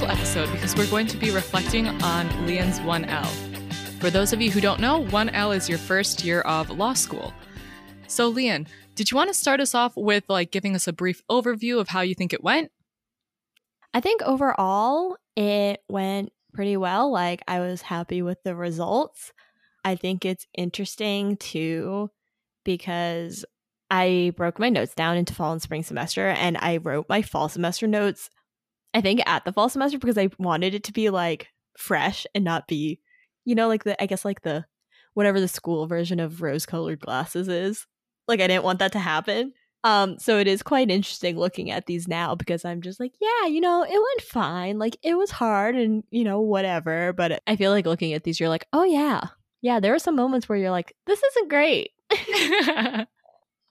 special episode because we're going to be reflecting on Leon's 1L. For those of you who don't know, 1L is your first year of law school. So, Leon, did you want to start us off with like giving us a brief overview of how you think it went? I think overall it went pretty well. Like I was happy with the results. I think it's interesting too because I broke my notes down into fall and spring semester and I wrote my fall semester notes I think at the fall semester because I wanted it to be like fresh and not be you know like the I guess like the whatever the school version of rose colored glasses is. Like I didn't want that to happen. Um, so it is quite interesting looking at these now because I'm just like, yeah, you know, it went fine. Like it was hard and, you know, whatever. But I feel like looking at these, you're like, oh yeah. Yeah, there are some moments where you're like, this isn't great.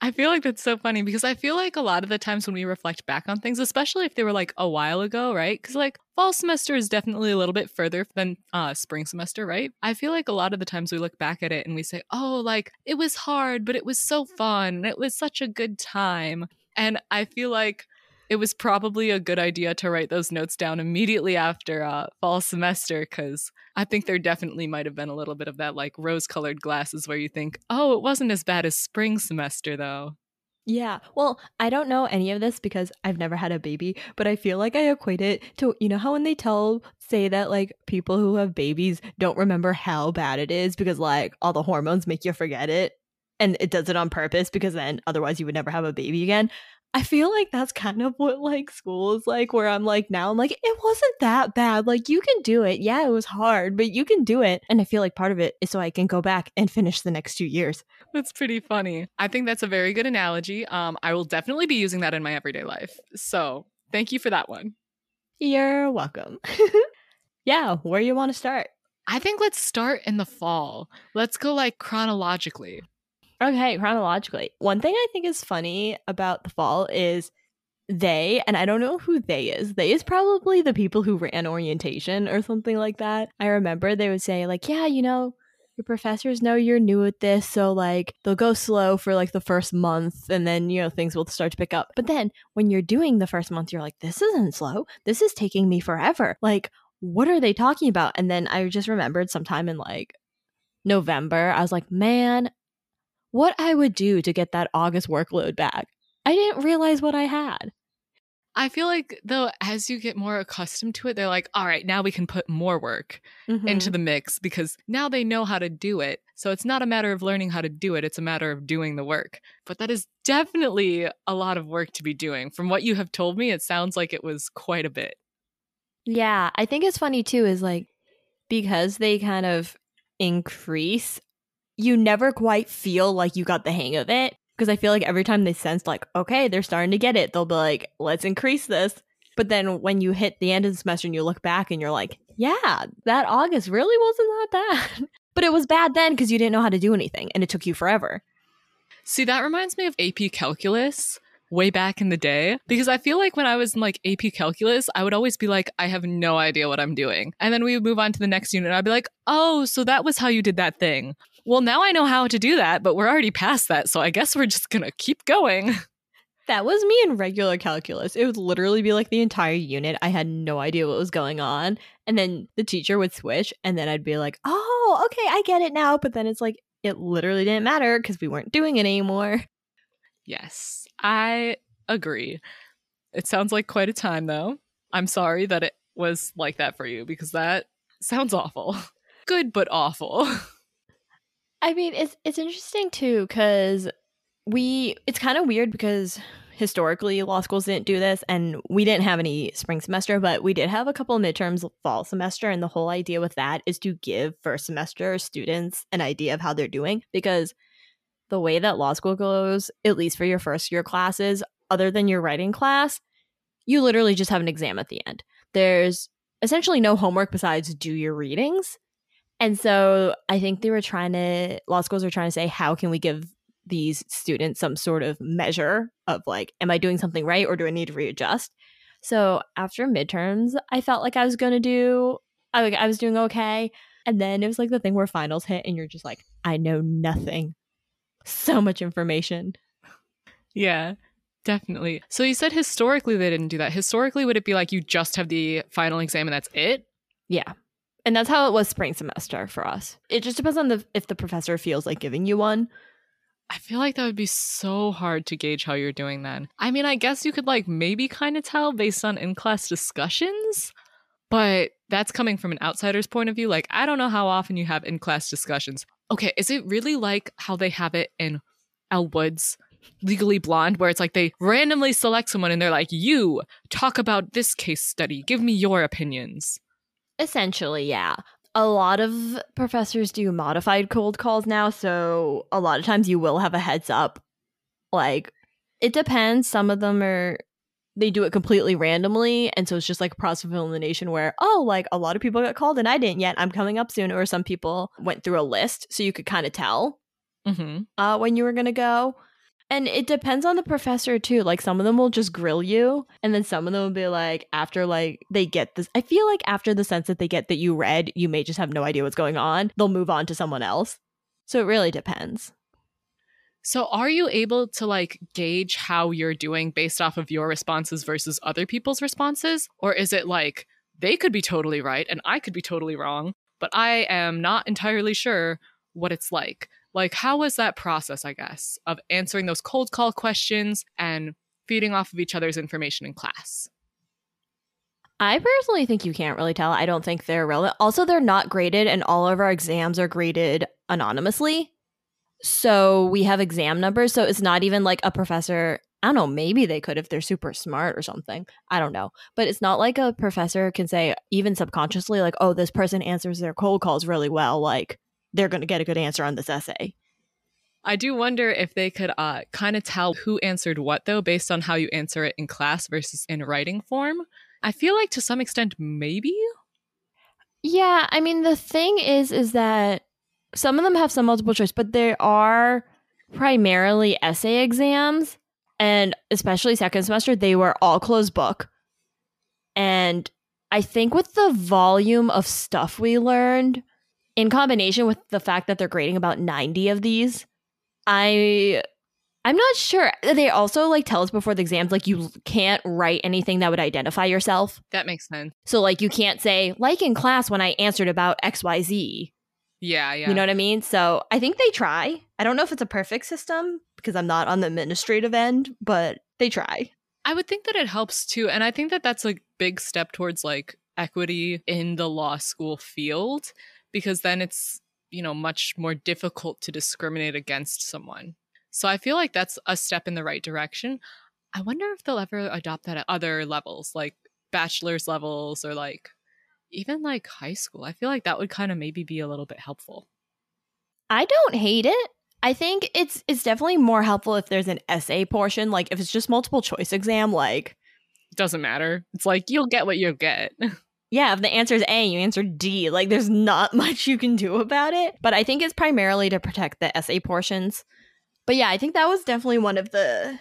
I feel like that's so funny because I feel like a lot of the times when we reflect back on things, especially if they were like a while ago, right? Because like fall semester is definitely a little bit further than uh, spring semester, right? I feel like a lot of the times we look back at it and we say, oh, like it was hard, but it was so fun. It was such a good time. And I feel like it was probably a good idea to write those notes down immediately after uh, fall semester because I think there definitely might have been a little bit of that like rose colored glasses where you think, oh, it wasn't as bad as spring semester though. Yeah. Well, I don't know any of this because I've never had a baby, but I feel like I equate it to, you know, how when they tell, say that like people who have babies don't remember how bad it is because like all the hormones make you forget it and it does it on purpose because then otherwise you would never have a baby again. I feel like that's kind of what like school is like, where I'm like now I'm like, it wasn't that bad. Like you can do it. Yeah, it was hard, but you can do it. And I feel like part of it is so I can go back and finish the next two years. That's pretty funny. I think that's a very good analogy. Um, I will definitely be using that in my everyday life. So thank you for that one. You're welcome. yeah, where you want to start? I think let's start in the fall. Let's go like chronologically. Okay, chronologically. One thing I think is funny about the fall is they, and I don't know who they is. They is probably the people who ran orientation or something like that. I remember they would say, like, yeah, you know, your professors know you're new at this, so like they'll go slow for like the first month and then, you know, things will start to pick up. But then when you're doing the first month, you're like, this isn't slow. This is taking me forever. Like, what are they talking about? And then I just remembered sometime in like November, I was like, man, what I would do to get that August workload back. I didn't realize what I had. I feel like though as you get more accustomed to it, they're like, all right, now we can put more work mm-hmm. into the mix because now they know how to do it. So it's not a matter of learning how to do it, it's a matter of doing the work. But that is definitely a lot of work to be doing. From what you have told me, it sounds like it was quite a bit. Yeah, I think it's funny too, is like because they kind of increase you never quite feel like you got the hang of it because I feel like every time they sense like, okay, they're starting to get it, they'll be like, let's increase this. But then when you hit the end of the semester and you look back and you're like, yeah, that August really wasn't that bad. but it was bad then because you didn't know how to do anything and it took you forever. See, that reminds me of AP Calculus way back in the day because I feel like when I was in like AP calculus, I would always be like, I have no idea what I'm doing. And then we would move on to the next unit I'd be like, oh, so that was how you did that thing. Well, now I know how to do that, but we're already past that. So I guess we're just going to keep going. That was me in regular calculus. It would literally be like the entire unit. I had no idea what was going on. And then the teacher would switch, and then I'd be like, oh, okay, I get it now. But then it's like, it literally didn't matter because we weren't doing it anymore. Yes, I agree. It sounds like quite a time, though. I'm sorry that it was like that for you because that sounds awful. Good, but awful. I mean, it's it's interesting too because we it's kind of weird because historically law schools didn't do this and we didn't have any spring semester but we did have a couple midterms fall semester and the whole idea with that is to give first semester students an idea of how they're doing because the way that law school goes at least for your first year classes other than your writing class you literally just have an exam at the end. There's essentially no homework besides do your readings and so I think they were trying to, law schools are trying to say, how can we give these students some sort of measure of like, am I doing something right or do I need to readjust? So after midterms, I felt like I was going to do, I, like, I was doing okay. And then it was like the thing where finals hit and you're just like, I know nothing. So much information. Yeah. Definitely. So you said historically they didn't do that. Historically, would it be like you just have the final exam and that's it? Yeah. And that's how it was spring semester for us. It just depends on the if the professor feels like giving you one. I feel like that would be so hard to gauge how you're doing then. I mean, I guess you could like maybe kind of tell based on in class discussions, but that's coming from an outsider's point of view. Like, I don't know how often you have in class discussions. Okay, is it really like how they have it in Elle Woods' Legally Blonde, where it's like they randomly select someone and they're like, You talk about this case study, give me your opinions. Essentially, yeah. A lot of professors do modified cold calls now, so a lot of times you will have a heads up. Like, it depends. Some of them are they do it completely randomly and so it's just like a process of elimination where oh like a lot of people got called and i didn't yet i'm coming up soon or some people went through a list so you could kind of tell Mm-hmm. uh, when you were gonna go and it depends on the professor too like some of them will just grill you and then some of them will be like after like they get this i feel like after the sense that they get that you read you may just have no idea what's going on they'll move on to someone else so it really depends So, are you able to like gauge how you're doing based off of your responses versus other people's responses? Or is it like they could be totally right and I could be totally wrong, but I am not entirely sure what it's like? Like, how was that process, I guess, of answering those cold call questions and feeding off of each other's information in class? I personally think you can't really tell. I don't think they're relevant. Also, they're not graded, and all of our exams are graded anonymously. So we have exam numbers. So it's not even like a professor. I don't know. Maybe they could if they're super smart or something. I don't know. But it's not like a professor can say, even subconsciously, like, oh, this person answers their cold calls really well. Like, they're going to get a good answer on this essay. I do wonder if they could uh, kind of tell who answered what, though, based on how you answer it in class versus in writing form. I feel like to some extent, maybe. Yeah, I mean the thing is is that some of them have some multiple choice, but there are primarily essay exams and especially second semester they were all closed book. And I think with the volume of stuff we learned in combination with the fact that they're grading about 90 of these, I I'm not sure. They also like tell us before the exams like you can't write anything that would identify yourself. That makes sense. So like you can't say like in class when I answered about XYZ. Yeah, yeah. You know what I mean? So I think they try. I don't know if it's a perfect system because I'm not on the administrative end, but they try. I would think that it helps too. And I think that that's a big step towards like equity in the law school field because then it's, you know, much more difficult to discriminate against someone. So I feel like that's a step in the right direction. I wonder if they'll ever adopt that at other levels, like bachelor's levels or like even like high school. I feel like that would kind of maybe be a little bit helpful. I don't hate it. I think it's it's definitely more helpful if there's an essay portion. Like if it's just multiple choice exam, like it Doesn't matter. It's like you'll get what you'll get. yeah, if the answer is A, you answer D. Like there's not much you can do about it. But I think it's primarily to protect the essay portions. But yeah, I think that was definitely one of the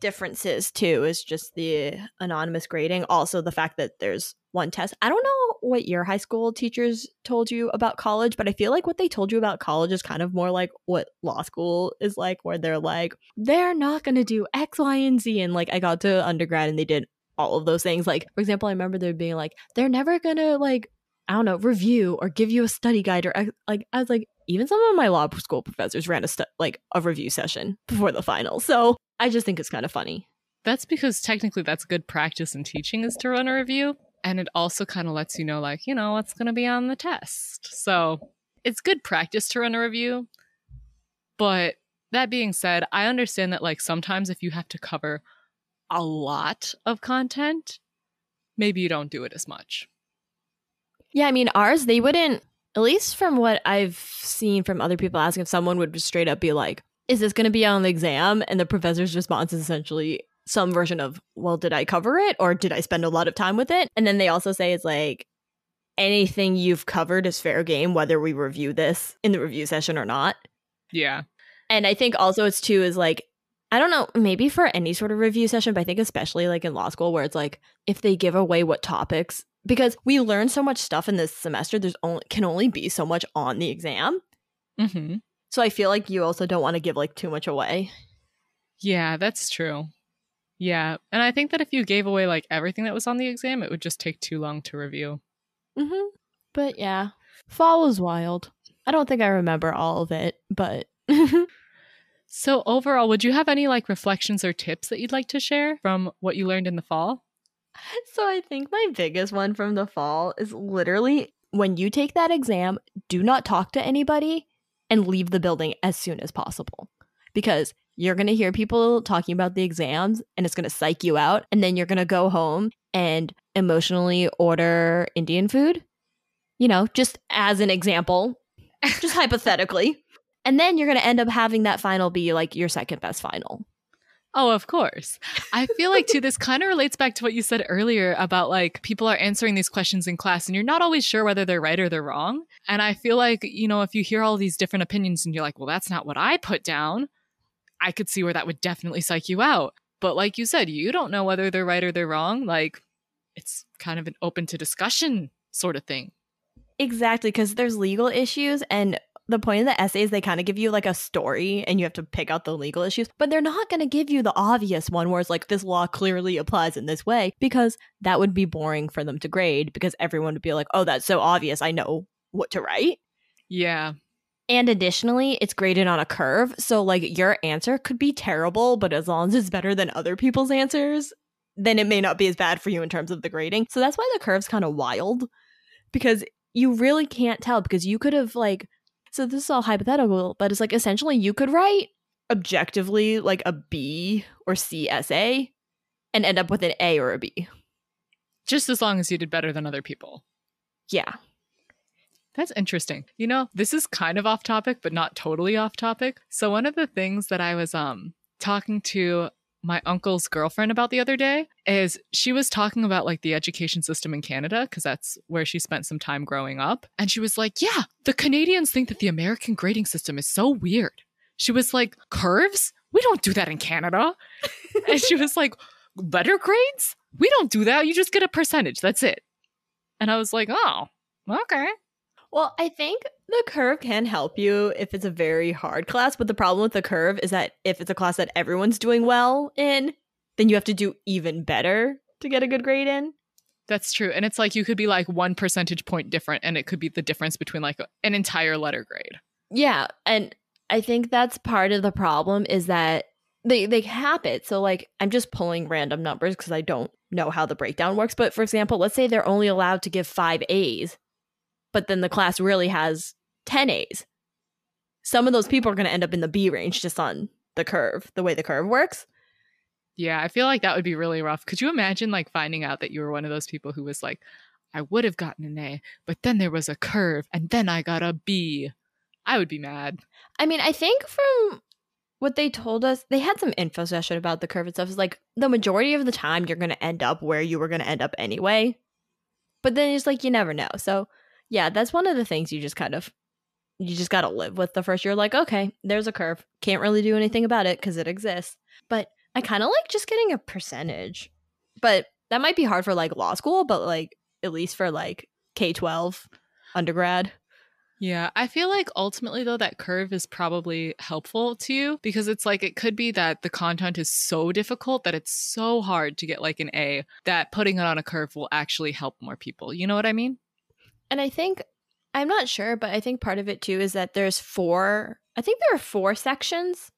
differences too, is just the anonymous grading. Also the fact that there's one test. I don't know what your high school teachers told you about college, but I feel like what they told you about college is kind of more like what law school is like, where they're like, they're not going to do X, Y, and Z. And like, I got to undergrad and they did all of those things. Like, for example, I remember there being like, they're never to like, I don't know, review or give you a study guide or like, I was like, even some of my law school professors ran a stu- like a review session before the final. So I just think it's kind of funny. That's because technically that's good practice in teaching is to run a review. And it also kind of lets you know, like, you know, what's going to be on the test. So it's good practice to run a review. But that being said, I understand that, like, sometimes if you have to cover a lot of content, maybe you don't do it as much. Yeah, I mean, ours, they wouldn't, at least from what I've seen from other people asking, if someone would just straight up be like, is this going to be on the exam? And the professor's response is essentially some version of, well, did I cover it or did I spend a lot of time with it? And then they also say it's like, anything you've covered is fair game, whether we review this in the review session or not. Yeah. And I think also it's too is like, I don't know, maybe for any sort of review session, but I think especially like in law school where it's like if they give away what topics because we learn so much stuff in this semester, there's only can only be so much on the exam. Mm-hmm. So I feel like you also don't want to give like too much away. Yeah, that's true. Yeah. And I think that if you gave away like everything that was on the exam, it would just take too long to review. Mm-hmm. But yeah, fall was wild. I don't think I remember all of it, but. so, overall, would you have any like reflections or tips that you'd like to share from what you learned in the fall? So, I think my biggest one from the fall is literally when you take that exam, do not talk to anybody and leave the building as soon as possible. Because you're going to hear people talking about the exams and it's going to psych you out. And then you're going to go home and emotionally order Indian food. You know, just as an example, just hypothetically. And then you're going to end up having that final be like your second best final. Oh, of course. I feel like too this kind of relates back to what you said earlier about like people are answering these questions in class and you're not always sure whether they're right or they're wrong. And I feel like, you know, if you hear all these different opinions and you're like, "Well, that's not what I put down." I could see where that would definitely psych you out. But like you said, you don't know whether they're right or they're wrong. Like it's kind of an open to discussion sort of thing. Exactly, because there's legal issues and the point of the essays they kind of give you like a story and you have to pick out the legal issues but they're not going to give you the obvious one where it's like this law clearly applies in this way because that would be boring for them to grade because everyone would be like oh that's so obvious i know what to write yeah and additionally, it's graded on a curve. So, like, your answer could be terrible, but as long as it's better than other people's answers, then it may not be as bad for you in terms of the grading. So, that's why the curve's kind of wild because you really can't tell because you could have, like, so this is all hypothetical, but it's like essentially you could write objectively like a B or C essay and end up with an A or a B. Just as long as you did better than other people. Yeah. That's interesting. You know, this is kind of off topic, but not totally off topic. So one of the things that I was um talking to my uncle's girlfriend about the other day is she was talking about like the education system in Canada because that's where she spent some time growing up. And she was like, Yeah, the Canadians think that the American grading system is so weird. She was like, Curves? We don't do that in Canada. and she was like, Letter grades? We don't do that. You just get a percentage. That's it. And I was like, Oh, okay. Well, I think the curve can help you if it's a very hard class, but the problem with the curve is that if it's a class that everyone's doing well in, then you have to do even better to get a good grade in. That's true. And it's like you could be like one percentage point different, and it could be the difference between like an entire letter grade. Yeah. And I think that's part of the problem is that they, they cap it. So, like, I'm just pulling random numbers because I don't know how the breakdown works. But for example, let's say they're only allowed to give five A's but then the class really has 10 A's. Some of those people are going to end up in the B range just on the curve, the way the curve works. Yeah, I feel like that would be really rough. Could you imagine like finding out that you were one of those people who was like, I would have gotten an A, but then there was a curve and then I got a B. I would be mad. I mean, I think from what they told us, they had some info session about the curve and stuff. Is like the majority of the time you're going to end up where you were going to end up anyway. But then it's like you never know. So yeah, that's one of the things you just kind of you just got to live with the first year like, okay, there's a curve. Can't really do anything about it cuz it exists. But I kind of like just getting a percentage. But that might be hard for like law school, but like at least for like K12 undergrad. Yeah, I feel like ultimately though that curve is probably helpful to you because it's like it could be that the content is so difficult that it's so hard to get like an A that putting it on a curve will actually help more people. You know what I mean? And I think I'm not sure, but I think part of it too is that there's four, I think there are four sections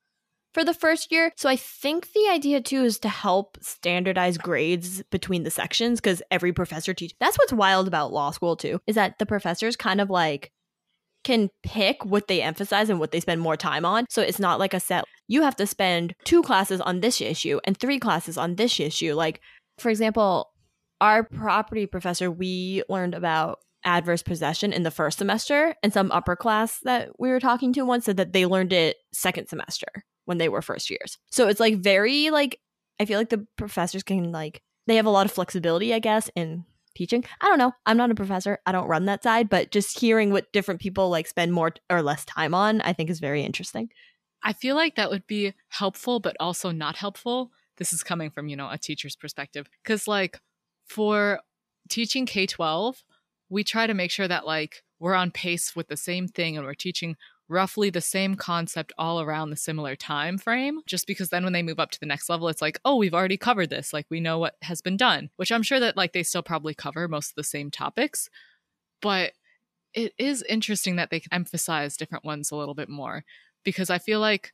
for the first year. So I think the idea too is to help standardize grades between the sections because every professor teaches. That's what's wild about law school too, is that the professors kind of like can pick what they emphasize and what they spend more time on. So it's not like a set you have to spend two classes on this issue and three classes on this issue. Like for example, our property professor we learned about adverse possession in the first semester, and some upper class that we were talking to once said that they learned it second semester when they were first years. So it's like very like I feel like the professors can like they have a lot of flexibility, I guess, in teaching. I don't know. I'm not a professor. I don't run that side, but just hearing what different people like spend more or less time on, I think is very interesting. I feel like that would be helpful but also not helpful. This is coming from, you know, a teacher's perspective cuz like for teaching K12, we try to make sure that like we're on pace with the same thing and we're teaching roughly the same concept all around the similar time frame just because then when they move up to the next level it's like oh we've already covered this. Like we know what has been done which i'm sure that like they still probably cover most of the same topics but it is interesting that they can emphasize different ones a little bit more because i feel like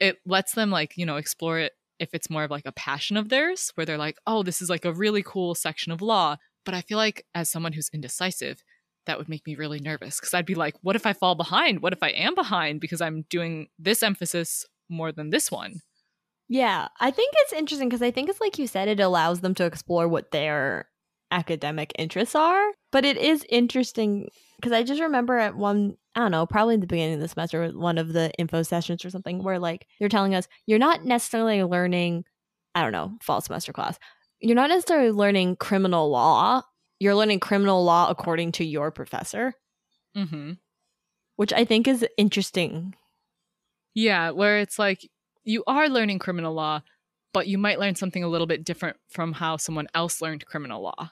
it lets them like you know explore it if it's more of like a passion of theirs where they're like oh this is like a really cool section of law but i feel like as someone who's indecisive that would make me really nervous because I'd be like, what if I fall behind? What if I am behind because I'm doing this emphasis more than this one? Yeah, I think it's interesting because I think it's like you said, it allows them to explore what their academic interests are. But it is interesting because I just remember at one, I don't know, probably in the beginning of the semester, one of the info sessions or something, where like they're telling us you're not necessarily learning, I don't know, fall semester class. You're not necessarily learning criminal law you're learning criminal law according to your professor. Mm-hmm. Which I think is interesting. Yeah, where it's like you are learning criminal law, but you might learn something a little bit different from how someone else learned criminal law.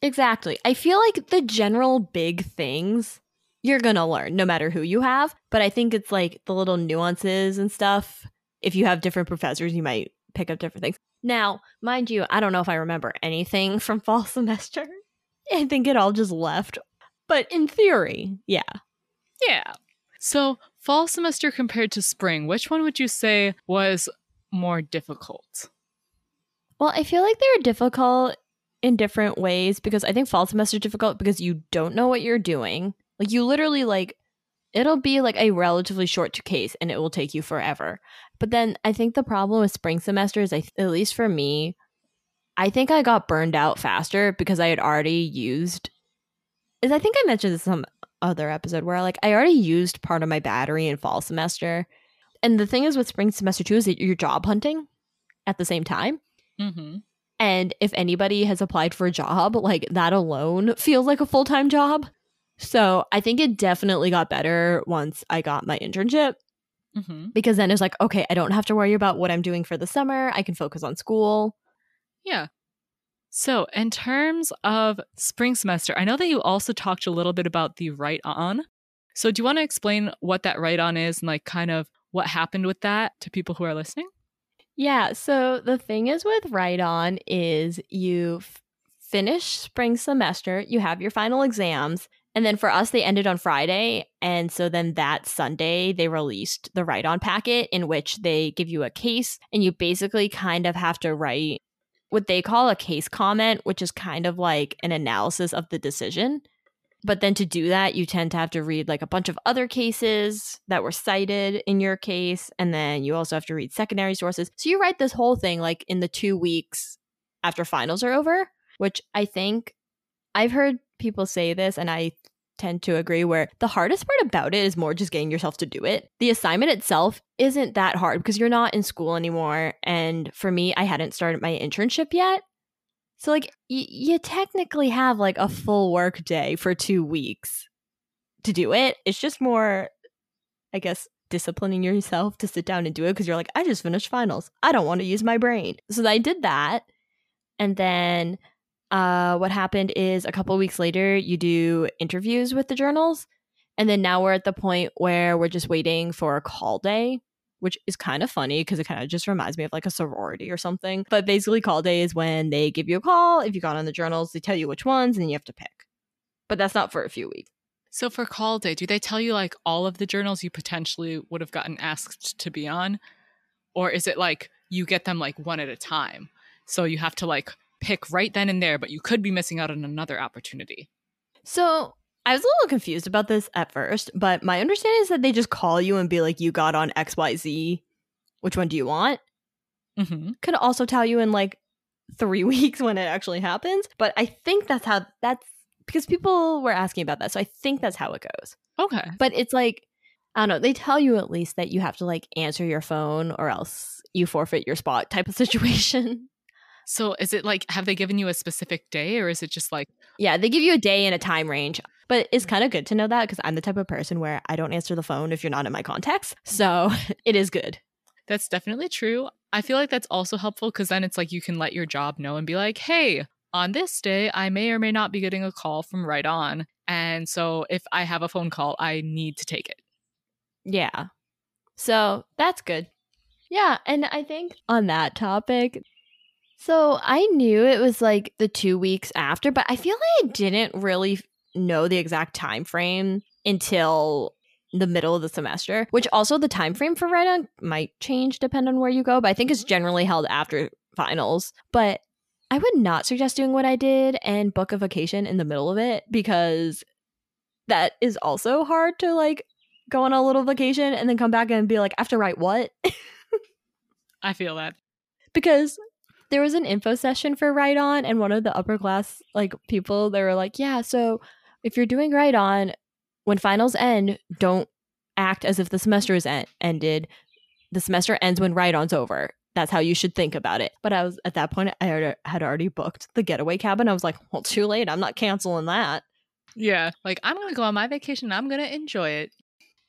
Exactly. I feel like the general big things you're going to learn no matter who you have, but I think it's like the little nuances and stuff. If you have different professors, you might pick up different things. Now, mind you, I don't know if I remember anything from fall semester. I think it all just left. But in theory, yeah. Yeah. So, fall semester compared to spring, which one would you say was more difficult? Well, I feel like they're difficult in different ways because I think fall semester is difficult because you don't know what you're doing. Like you literally like it'll be like a relatively short case and it will take you forever. But then I think the problem with spring semester is I, at least for me, I think I got burned out faster because I had already used. Is I think I mentioned this some other episode where like I already used part of my battery in fall semester, and the thing is with spring semester too is that you're job hunting at the same time. Mm-hmm. And if anybody has applied for a job, like that alone feels like a full time job. So I think it definitely got better once I got my internship. Mm-hmm. Because then it's like, okay, I don't have to worry about what I'm doing for the summer. I can focus on school. Yeah. So, in terms of spring semester, I know that you also talked a little bit about the write on. So, do you want to explain what that write on is and like kind of what happened with that to people who are listening? Yeah. So, the thing is with write on is you f- finish spring semester, you have your final exams, and then for us, they ended on Friday. And so then that Sunday, they released the write on packet in which they give you a case and you basically kind of have to write what they call a case comment, which is kind of like an analysis of the decision. But then to do that, you tend to have to read like a bunch of other cases that were cited in your case. And then you also have to read secondary sources. So you write this whole thing like in the two weeks after finals are over, which I think I've heard people say this, and I tend to agree where the hardest part about it is more just getting yourself to do it. The assignment itself isn't that hard because you're not in school anymore. And for me, I hadn't started my internship yet. So, like, y- you technically have like a full work day for two weeks to do it. It's just more, I guess, disciplining yourself to sit down and do it because you're like, I just finished finals. I don't want to use my brain. So I did that. And then uh, what happened is a couple weeks later, you do interviews with the journals. And then now we're at the point where we're just waiting for a call day, which is kind of funny because it kind of just reminds me of like a sorority or something. But basically, call day is when they give you a call. If you got on the journals, they tell you which ones and you have to pick. But that's not for a few weeks. So for call day, do they tell you like all of the journals you potentially would have gotten asked to be on? Or is it like you get them like one at a time? So you have to like pick right then and there, but you could be missing out on another opportunity. So I was a little confused about this at first, but my understanding is that they just call you and be like, you got on XYZ. Which one do you want? Mm-hmm. Could also tell you in like three weeks when it actually happens. But I think that's how that's because people were asking about that. So I think that's how it goes. Okay. But it's like, I don't know, they tell you at least that you have to like answer your phone or else you forfeit your spot type of situation. So is it like have they given you a specific day or is it just like Yeah, they give you a day and a time range. But it's mm-hmm. kind of good to know that because I'm the type of person where I don't answer the phone if you're not in my contacts. So it is good. That's definitely true. I feel like that's also helpful because then it's like you can let your job know and be like, hey, on this day, I may or may not be getting a call from write on. And so if I have a phone call, I need to take it. Yeah. So that's good. Yeah. And I think on that topic, so I knew it was like the two weeks after, but I feel like I didn't really know the exact time frame until the middle of the semester, which also the time frame for write on might change depend on where you go, but I think it's mm-hmm. generally held after finals. But I would not suggest doing what I did and book a vacation in the middle of it because that is also hard to like go on a little vacation and then come back and be like, I have to write what? I feel that. because there was an info session for write on and one of the upper class like people they were like yeah so if you're doing write on when finals end don't act as if the semester is en- ended. The semester ends when write on's over. That's how you should think about it. But i was at that point i had, had already booked the getaway cabin. I was like well too late. I'm not canceling that. Yeah. Like, I'm going to go on my vacation. I'm going to enjoy it.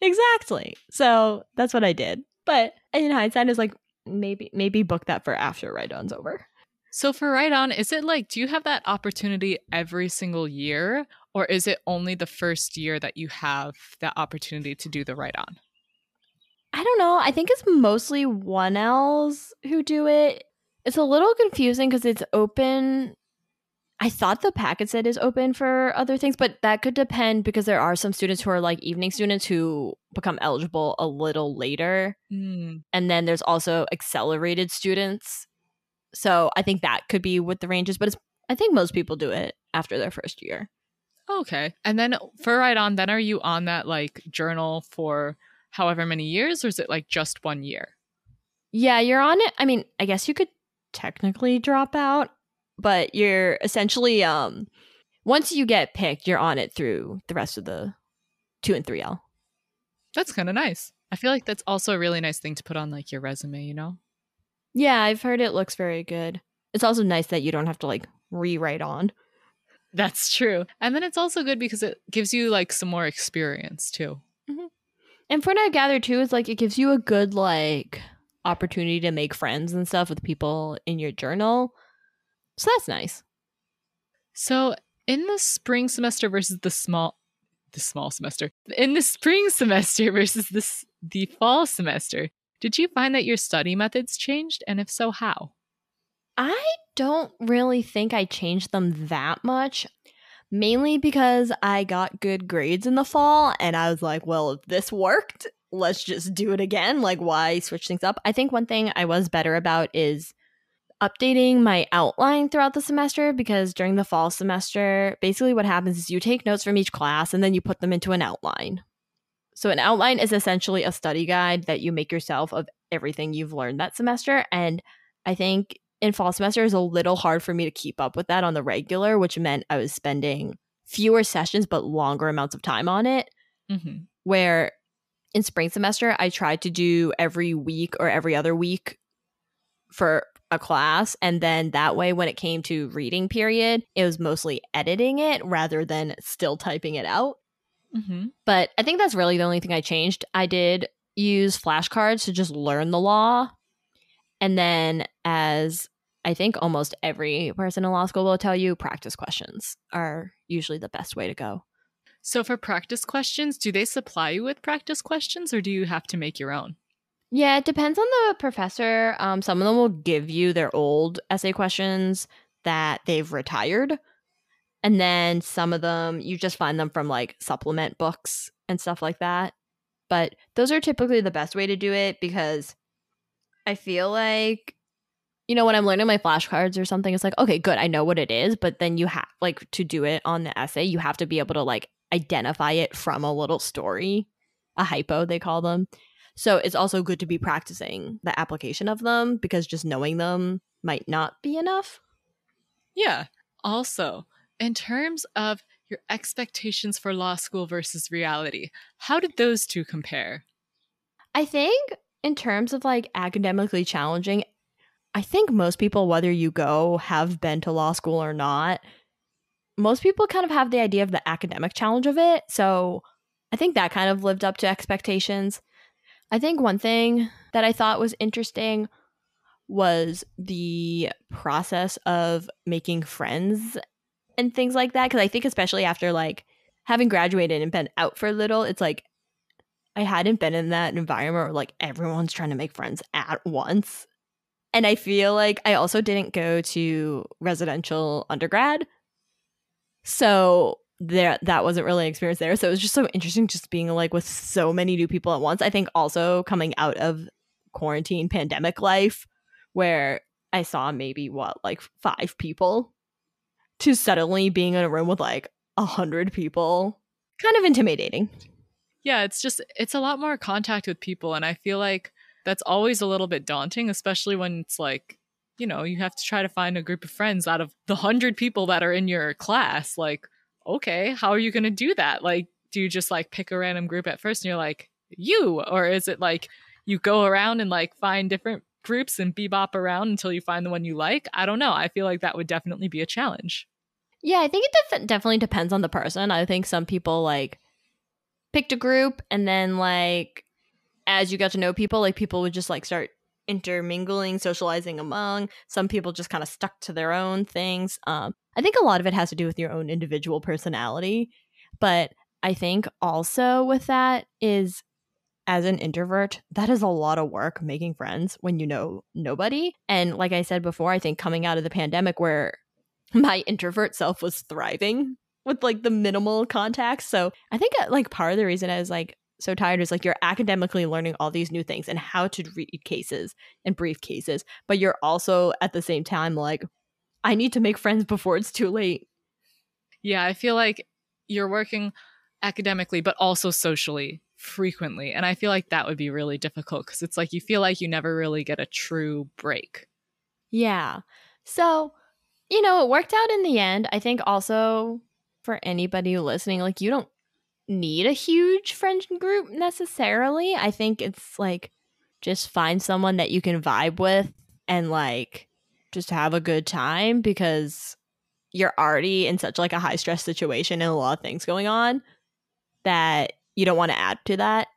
exactly. So that's what i did. But in hindsight it's like maybe maybe book that for after write on's over So, for write on, is it like, do you have that opportunity every single year? Or is it only the first year that you have that opportunity to do the write on? I don't know. I think it's mostly one L's who do it. It's a little confusing because it's open. I thought the packet set is open for other things, but that could depend because there are some students who are like evening students who become eligible a little later. Hmm. And then there's also accelerated students. So I think that could be what the range is, but it's I think most people do it after their first year. Okay. And then for write on, then are you on that like journal for however many years, or is it like just one year? Yeah, you're on it. I mean, I guess you could technically drop out, but you're essentially um once you get picked, you're on it through the rest of the 2 and 3L. That's kind of nice. I feel like that's also a really nice thing to put on like your resume, you know? Yeah, I've heard it looks very good. It's also nice that you don't have to like rewrite on. That's true. And then it's also good because it gives you like some more experience too. Mm-hmm. And from what I gather too is like it gives you a good like opportunity to make friends and stuff with people in your journal. So that's nice. So in the spring semester versus the small the small semester. In the spring semester versus this the fall semester, did you find that your study methods changed? And if so, how? I don't really think I changed them that much. Mainly because I got good grades in the fall and I was like, well, if this worked, let's just do it again. Like, why switch things up? I think one thing I was better about is updating my outline throughout the semester because during the fall semester, basically what happens is you take notes from each class and then you put them into an outline. So, an outline is essentially a study guide that you make yourself of everything you've learned that semester. And I think in fall semester is a little hard for me to keep up with that on the regular, which meant I was spending fewer sessions but longer amounts of time on it. Mm-hmm. Where in spring semester, I tried to do every week or every other week for a class. And then that way, when it came to reading period, it was mostly editing it rather than still typing it out. Mm-hmm. But I think that's really the only thing I changed. I did use flashcards to just learn the law. And then, as I think almost every person in law school will tell you, practice questions are usually the best way to go. So for practice questions, do they supply you with practice questions or do you have to make your own? Yeah, it depends on the professor. Um, some of them will give you their old essay questions that they've retired. And then some of them, you just find them from like supplement books and stuff like that. But those are typically the best way to do it because I feel like, you know, when I'm learning my flashcards or something, it's like, okay, good, I know what it is. But then you have, like, to do it on the essay, you have to be able to like identify it from a little story, a hypo, they call them. So it's also good to be practicing the application of them because just knowing them might not be enough. Yeah. Also, in terms of your expectations for law school versus reality, how did those two compare? I think in terms of like academically challenging, I think most people, whether you go have been to law school or not, most people kind of have the idea of the academic challenge of it. So I think that kind of lived up to expectations. I think one thing that I thought was interesting was the process of making friends and things like that. Cause I think, especially after like having graduated and been out for a little, it's like I hadn't been in that environment where like everyone's trying to make friends at once. And I feel like I also didn't go to residential undergrad. So there that wasn't really an experience there. So it was just so interesting just being like with so many new people at once. I think also coming out of quarantine pandemic life where I saw maybe what, like five people to suddenly being in a room with like a hundred people. Kind of intimidating. Yeah, it's just it's a lot more contact with people and I feel like that's always a little bit daunting, especially when it's like, you know, you have to try to find a group of friends out of the hundred people that are in your class. Like, okay, how are you gonna do that? Like, do you just like pick a random group at first and you're like, you? Or is it like you go around and like find different groups and bebop around until you find the one you like? I don't know. I feel like that would definitely be a challenge. Yeah, I think it def- definitely depends on the person. I think some people like picked a group and then like as you got to know people, like people would just like start intermingling, socializing among. Some people just kind of stuck to their own things. Um, I think a lot of it has to do with your own individual personality, but I think also with that is as an introvert, that is a lot of work making friends when you know nobody. And like I said before, I think coming out of the pandemic where my introvert self was thriving with like the minimal contacts. So I think uh, like part of the reason I was like so tired is like you're academically learning all these new things and how to read cases and brief cases, but you're also at the same time like, I need to make friends before it's too late. Yeah, I feel like you're working academically, but also socially frequently. And I feel like that would be really difficult because it's like you feel like you never really get a true break. Yeah. So, you know, it worked out in the end. I think also for anybody listening, like you don't need a huge friend group necessarily. I think it's like just find someone that you can vibe with and like just have a good time because you're already in such like a high stress situation and a lot of things going on that you don't want to add to that.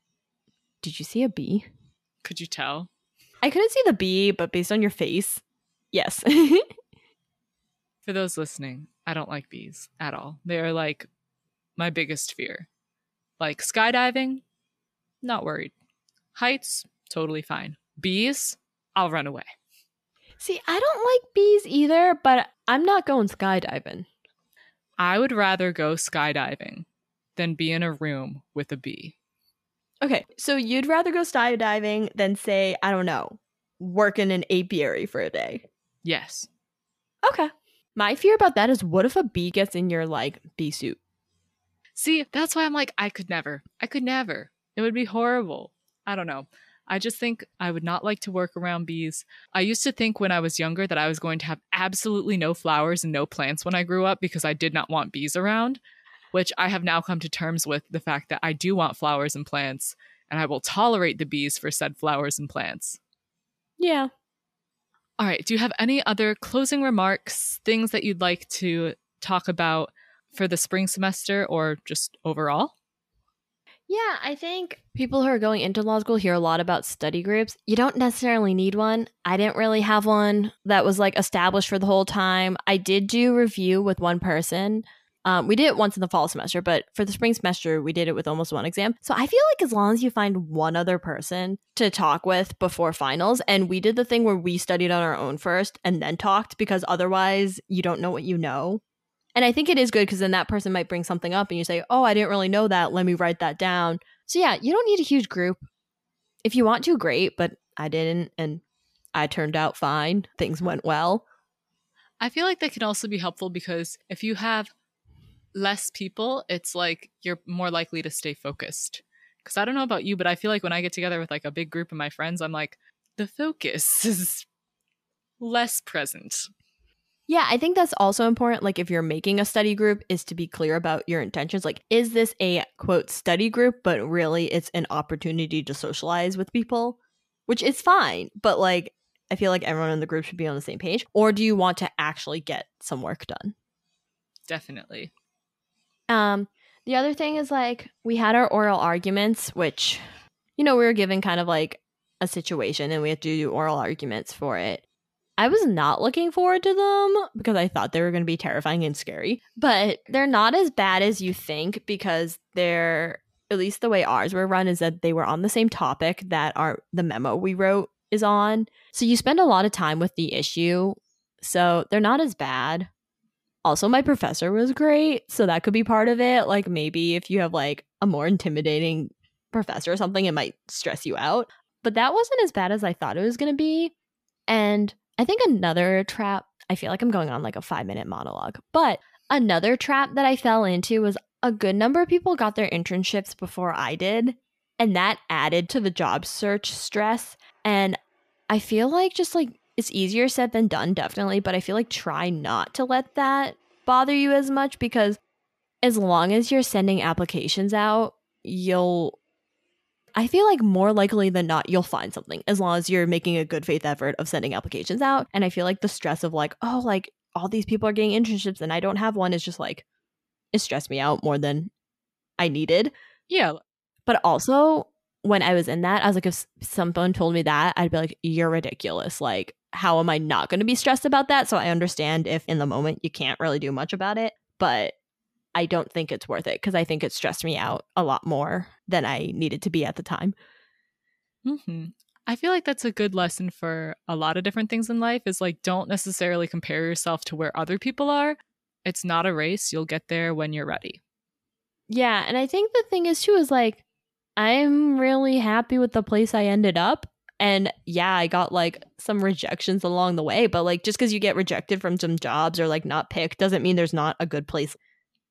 Did you see a bee? Could you tell? I couldn't see the bee, but based on your face, yes. For those listening, I don't like bees at all. They are like my biggest fear. Like skydiving, not worried. Heights, totally fine. Bees, I'll run away. See, I don't like bees either, but I'm not going skydiving. I would rather go skydiving than be in a room with a bee. Okay, so you'd rather go skydiving than say, I don't know, work in an apiary for a day. Yes. Okay. My fear about that is what if a bee gets in your like bee suit? See, that's why I'm like, I could never. I could never. It would be horrible. I don't know. I just think I would not like to work around bees. I used to think when I was younger that I was going to have absolutely no flowers and no plants when I grew up because I did not want bees around which I have now come to terms with the fact that I do want flowers and plants, and I will tolerate the bees for said flowers and plants. Yeah. All right. Do you have any other closing remarks, things that you'd like to talk about for the spring semester or just overall? Yeah, I think people who are going into law school hear a lot about study groups. You don't necessarily need one. I didn't really have one that was like established for the whole time. I did do review with one person um, we did it once in the fall semester, but for the spring semester, we did it with almost one exam. So I feel like as long as you find one other person to talk with before finals, and we did the thing where we studied on our own first and then talked because otherwise you don't know what you know. And I think it is good because then that person might bring something up and you say, Oh, I didn't really know that. Let me write that down. So yeah, you don't need a huge group. If you want to, great, but I didn't. And I turned out fine. Things mm-hmm. went well. I feel like that can also be helpful because if you have less people, it's like you're more likely to stay focused. Because I don't know about you, but I feel like when I get together with like a big group of my friends, I'm like, the focus is less present. Yeah, I think that's also important. Like, if you're making a study group, is to be clear about your intentions. Like, is this a quote study group, but really it's an opportunity to socialize with people, which is fine. But like, I feel like everyone in the group should be on the same page. Or do you want to actually get some work done? Definitely. Um, the other thing is like we had our oral arguments, which you know we were given kind of like a situation, and we had to do oral arguments for it. I was not looking forward to them because I thought they were going to be terrifying and scary, but they're not as bad as you think because they're at least the way ours were run is that they were on the same topic that our the memo we wrote is on. So you spend a lot of time with the issue. So they're not as bad. Also, my professor was great, so that could be part of it. Like maybe if you have like a more intimidating professor or something, it might stress you out. But that wasn't as bad as I thought it was going to be. And I think another trap, I feel like I'm going on like a five minute monologue, but another trap that I fell into was a good number of people got their internships before I did. And that added to the job search stress. And I feel like just like it's easier said than done, definitely. But I feel like try not to let that bother you as much because as long as you're sending applications out, you'll I feel like more likely than not, you'll find something as long as you're making a good faith effort of sending applications out. And I feel like the stress of like, oh, like all these people are getting internships and I don't have one is just like, it stressed me out more than I needed. Yeah. But also, when I was in that, I was like, if someone told me that, I'd be like, you're ridiculous. Like, how am I not going to be stressed about that? So I understand if in the moment you can't really do much about it. But I don't think it's worth it because I think it stressed me out a lot more than I needed to be at the time. Mm-hmm. I feel like that's a good lesson for a lot of different things in life is like don't necessarily compare yourself to where other people are. It's not a race. You'll get there when you're ready. Yeah. And I think the thing is, too, is like, I'm really happy with the place I ended up. And yeah, I got like some rejections along the way, but like just because you get rejected from some jobs or like not picked doesn't mean there's not a good place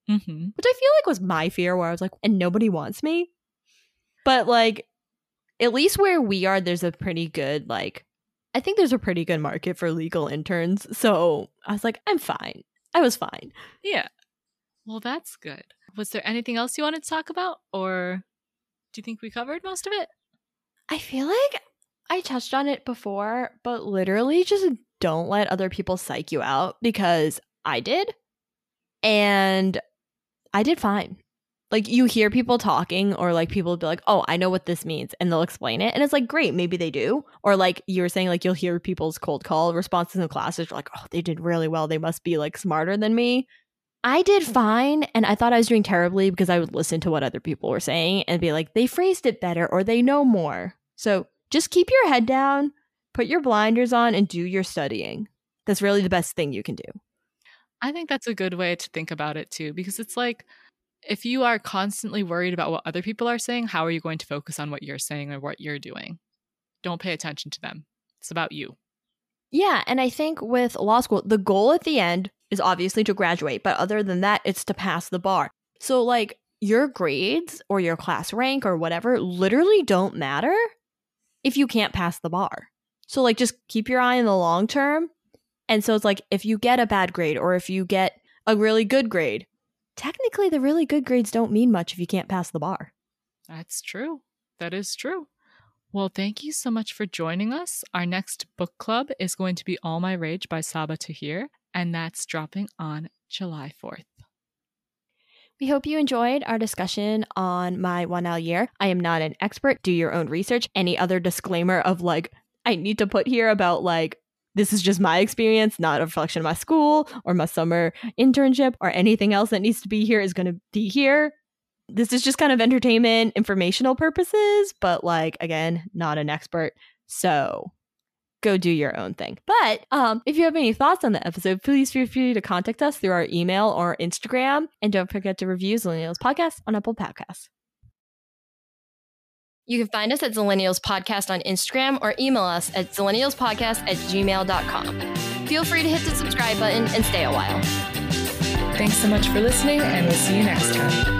Mm-hmm. which I feel like was my fear where I was like, and nobody wants me. But like, at least where we are, there's a pretty good, like, I think there's a pretty good market for legal interns. So I was like, I'm fine. I was fine. Yeah. Well, that's good. Was there anything else you wanted to talk about? Or do you think we covered most of it? I feel like I touched on it before, but literally just don't let other people psych you out because I did. And I did fine. Like you hear people talking, or like people be like, "Oh, I know what this means," and they'll explain it, and it's like, great, maybe they do. Or like you were saying, like you'll hear people's cold call responses in classes, like, "Oh, they did really well. They must be like smarter than me." I did fine, and I thought I was doing terribly because I would listen to what other people were saying and be like, "They phrased it better," or "They know more." So just keep your head down, put your blinders on, and do your studying. That's really the best thing you can do. I think that's a good way to think about it too, because it's like if you are constantly worried about what other people are saying, how are you going to focus on what you're saying or what you're doing? Don't pay attention to them. It's about you. Yeah, and I think with law school, the goal at the end is obviously to graduate, but other than that, it's to pass the bar. So, like, your grades or your class rank or whatever literally don't matter if you can't pass the bar. So, like, just keep your eye on the long term. And so, it's like if you get a bad grade or if you get a really good grade, technically the really good grades don't mean much if you can't pass the bar. That's true. That is true. Well, thank you so much for joining us. Our next book club is going to be All My Rage by Sabaa Tahir, and that's dropping on July 4th. We hope you enjoyed our discussion on my one L year. I am not an expert. Do your own research. Any other disclaimer of like, I need to put here about like, this is just my experience, not a reflection of my school or my summer internship or anything else that needs to be here is going to be here. This is just kind of entertainment, informational purposes, but like, again, not an expert. So go do your own thing. But um, if you have any thoughts on the episode, please feel free to contact us through our email or Instagram. And don't forget to review Zillennials Podcast on Apple Podcasts. You can find us at Zillennials Podcast on Instagram or email us at zillennialspodcast at gmail.com. Feel free to hit the subscribe button and stay a while. Thanks so much for listening, and we'll see you next time.